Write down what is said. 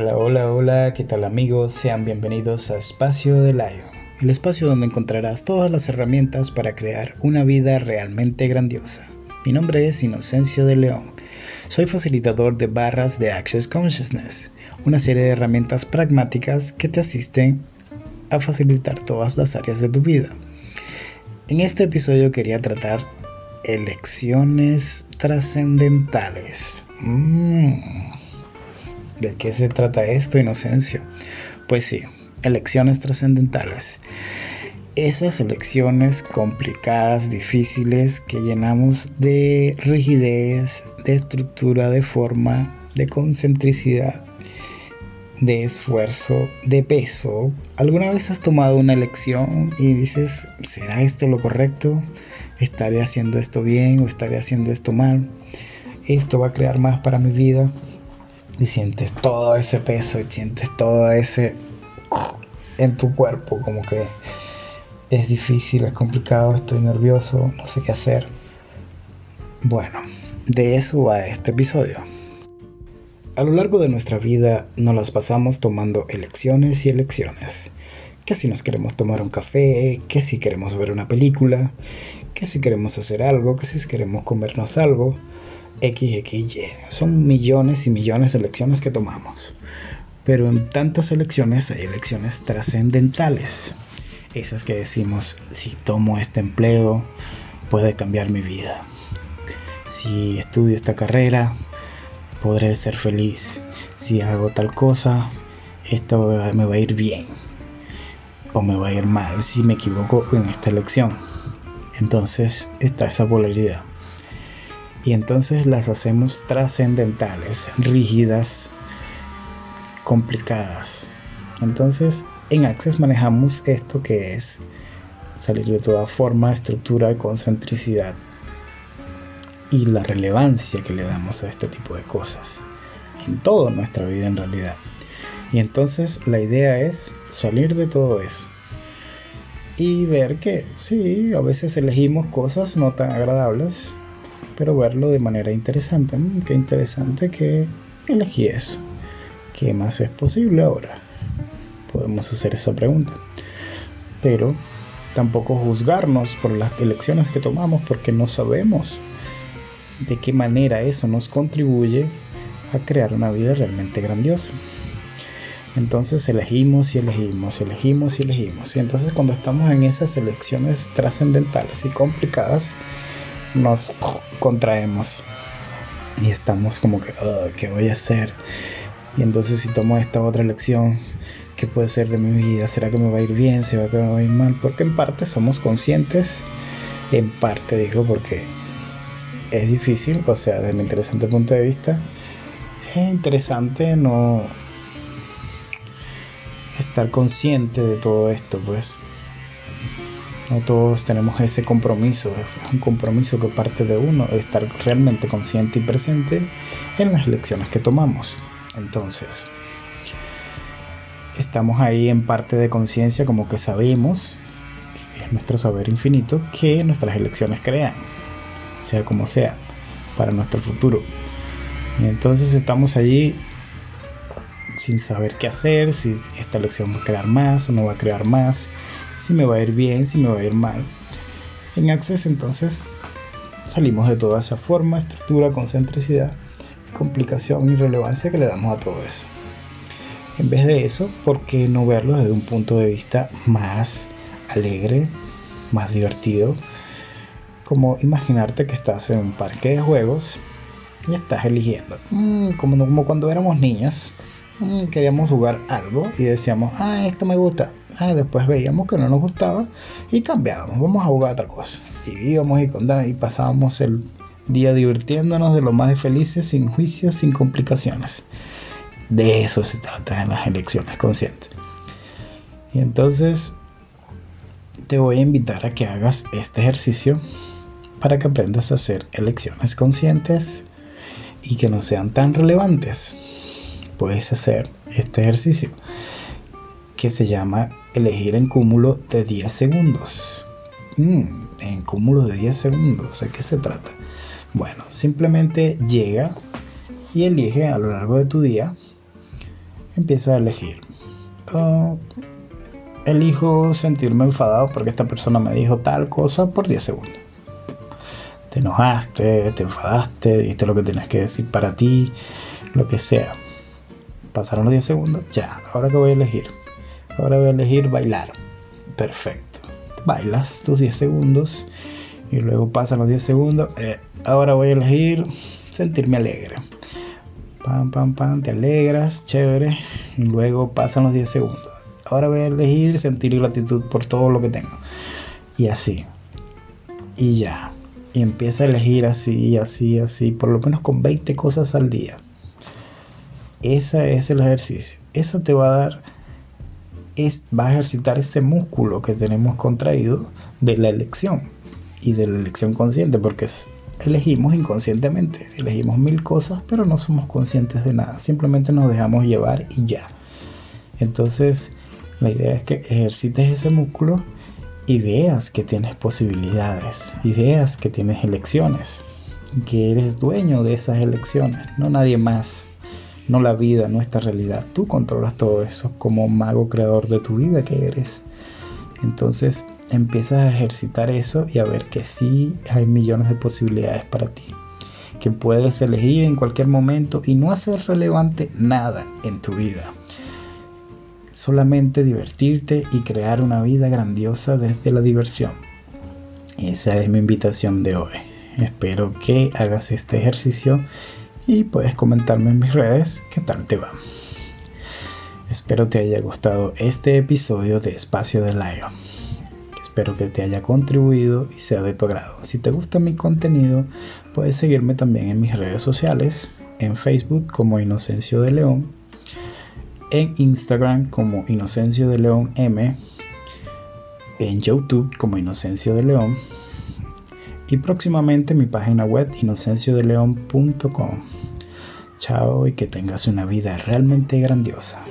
Hola, hola, hola, ¿qué tal amigos? Sean bienvenidos a Espacio de Lion, el espacio donde encontrarás todas las herramientas para crear una vida realmente grandiosa. Mi nombre es Inocencio de León. Soy facilitador de barras de Access Consciousness, una serie de herramientas pragmáticas que te asisten a facilitar todas las áreas de tu vida. En este episodio quería tratar elecciones trascendentales. Mm. ¿De qué se trata esto, Inocencio? Pues sí, elecciones trascendentales. Esas elecciones complicadas, difíciles, que llenamos de rigidez, de estructura, de forma, de concentricidad, de esfuerzo, de peso. ¿Alguna vez has tomado una elección y dices, ¿será esto lo correcto? ¿Estaré haciendo esto bien o estaré haciendo esto mal? ¿Esto va a crear más para mi vida? Y sientes todo ese peso y sientes todo ese en tu cuerpo, como que es difícil, es complicado, estoy nervioso, no sé qué hacer. Bueno, de eso va este episodio. A lo largo de nuestra vida nos las pasamos tomando elecciones y elecciones. Que si nos queremos tomar un café, que si queremos ver una película, que si queremos hacer algo, que si queremos comernos algo, XXY. Son millones y millones de elecciones que tomamos. Pero en tantas elecciones hay elecciones trascendentales. Esas que decimos, si tomo este empleo, puede cambiar mi vida. Si estudio esta carrera, podré ser feliz. Si hago tal cosa, esto me va a ir bien. O me va a ir mal si me equivoco en esta elección. Entonces está esa polaridad y entonces las hacemos trascendentales, rígidas, complicadas. Entonces en Access manejamos esto que es salir de toda forma, estructura, concentricidad y la relevancia que le damos a este tipo de cosas en toda nuestra vida en realidad. Y entonces la idea es salir de todo eso y ver que sí, a veces elegimos cosas no tan agradables pero verlo de manera interesante. Mm, qué interesante que elegí eso. ¿Qué más es posible ahora? Podemos hacer esa pregunta. Pero tampoco juzgarnos por las elecciones que tomamos porque no sabemos de qué manera eso nos contribuye a crear una vida realmente grandiosa. Entonces elegimos y elegimos, elegimos y elegimos. Y entonces cuando estamos en esas elecciones trascendentales y complicadas, nos contraemos y estamos como que, ¿qué voy a hacer? Y entonces si tomo esta otra elección, ¿qué puede ser de mi vida? ¿Será que me va a ir bien? ¿Será que me va a ir mal? Porque en parte somos conscientes, en parte digo porque es difícil, o sea, desde mi interesante punto de vista, es interesante no estar consciente de todo esto, pues. No todos tenemos ese compromiso, es un compromiso que parte de uno, de estar realmente consciente y presente en las elecciones que tomamos. Entonces, estamos ahí en parte de conciencia como que sabemos, es nuestro saber infinito, que nuestras elecciones crean, sea como sea, para nuestro futuro. Y entonces estamos allí sin saber qué hacer, si esta elección va a crear más o no va a crear más si me va a ir bien, si me va a ir mal. En Access entonces salimos de toda esa forma, estructura, concentricidad, complicación y relevancia que le damos a todo eso. En vez de eso, ¿por qué no verlo desde un punto de vista más alegre, más divertido? Como imaginarte que estás en un parque de juegos y estás eligiendo. Mm, como, como cuando éramos niños, queríamos jugar algo y decíamos, ah, esto me gusta, Ah, después veíamos que no nos gustaba y cambiábamos, vamos a jugar otra cosa. Y íbamos y, y pasábamos el día divirtiéndonos de lo más felices, sin juicios, sin complicaciones. De eso se trata en las elecciones conscientes. Y entonces te voy a invitar a que hagas este ejercicio para que aprendas a hacer elecciones conscientes y que no sean tan relevantes. Puedes hacer este ejercicio que se llama elegir en cúmulo de 10 segundos. Mm, en cúmulo de 10 segundos, ¿de qué se trata? Bueno, simplemente llega y elige a lo largo de tu día empieza a elegir. Oh, elijo sentirme enfadado porque esta persona me dijo tal cosa por 10 segundos. Te enojaste, te enfadaste, dijiste lo que tienes que decir para ti, lo que sea. Pasaron los 10 segundos, ya, ahora que voy a elegir. Ahora voy a elegir bailar. Perfecto. Bailas tus 10 segundos y luego pasan los 10 segundos. Eh, ahora voy a elegir sentirme alegre. Pam, pam, pam, te alegras, chévere. Y luego pasan los 10 segundos. Ahora voy a elegir sentir gratitud por todo lo que tengo. Y así. Y ya. Y empieza a elegir así, así, así. Por lo menos con 20 cosas al día. Ese es el ejercicio. Eso te va a dar. Es, va a ejercitar ese músculo que tenemos contraído de la elección y de la elección consciente, porque elegimos inconscientemente, elegimos mil cosas, pero no somos conscientes de nada, simplemente nos dejamos llevar y ya. Entonces, la idea es que ejercites ese músculo y veas que tienes posibilidades y veas que tienes elecciones, que eres dueño de esas elecciones, no nadie más, no la vida, no esta realidad. Tú controlas todo eso como mago creador de tu vida que eres. Entonces, empiezas a ejercitar eso y a ver que sí hay millones de posibilidades para ti. Que puedes elegir en cualquier momento y no hacer relevante nada en tu vida. Solamente divertirte y crear una vida grandiosa desde la diversión. Esa es mi invitación de hoy. Espero que hagas este ejercicio y puedes comentarme en mis redes qué tal te va. Espero te haya gustado este episodio de Espacio de Lion. Espero que te haya contribuido y sea de tu agrado. Si te gusta mi contenido, puedes seguirme también en mis redes sociales, en Facebook como Inocencio de León, en Instagram como Inocencio de León M, en YouTube como Inocencio de León y próximamente mi página web inocenciodeleón.com. Chao y que tengas una vida realmente grandiosa.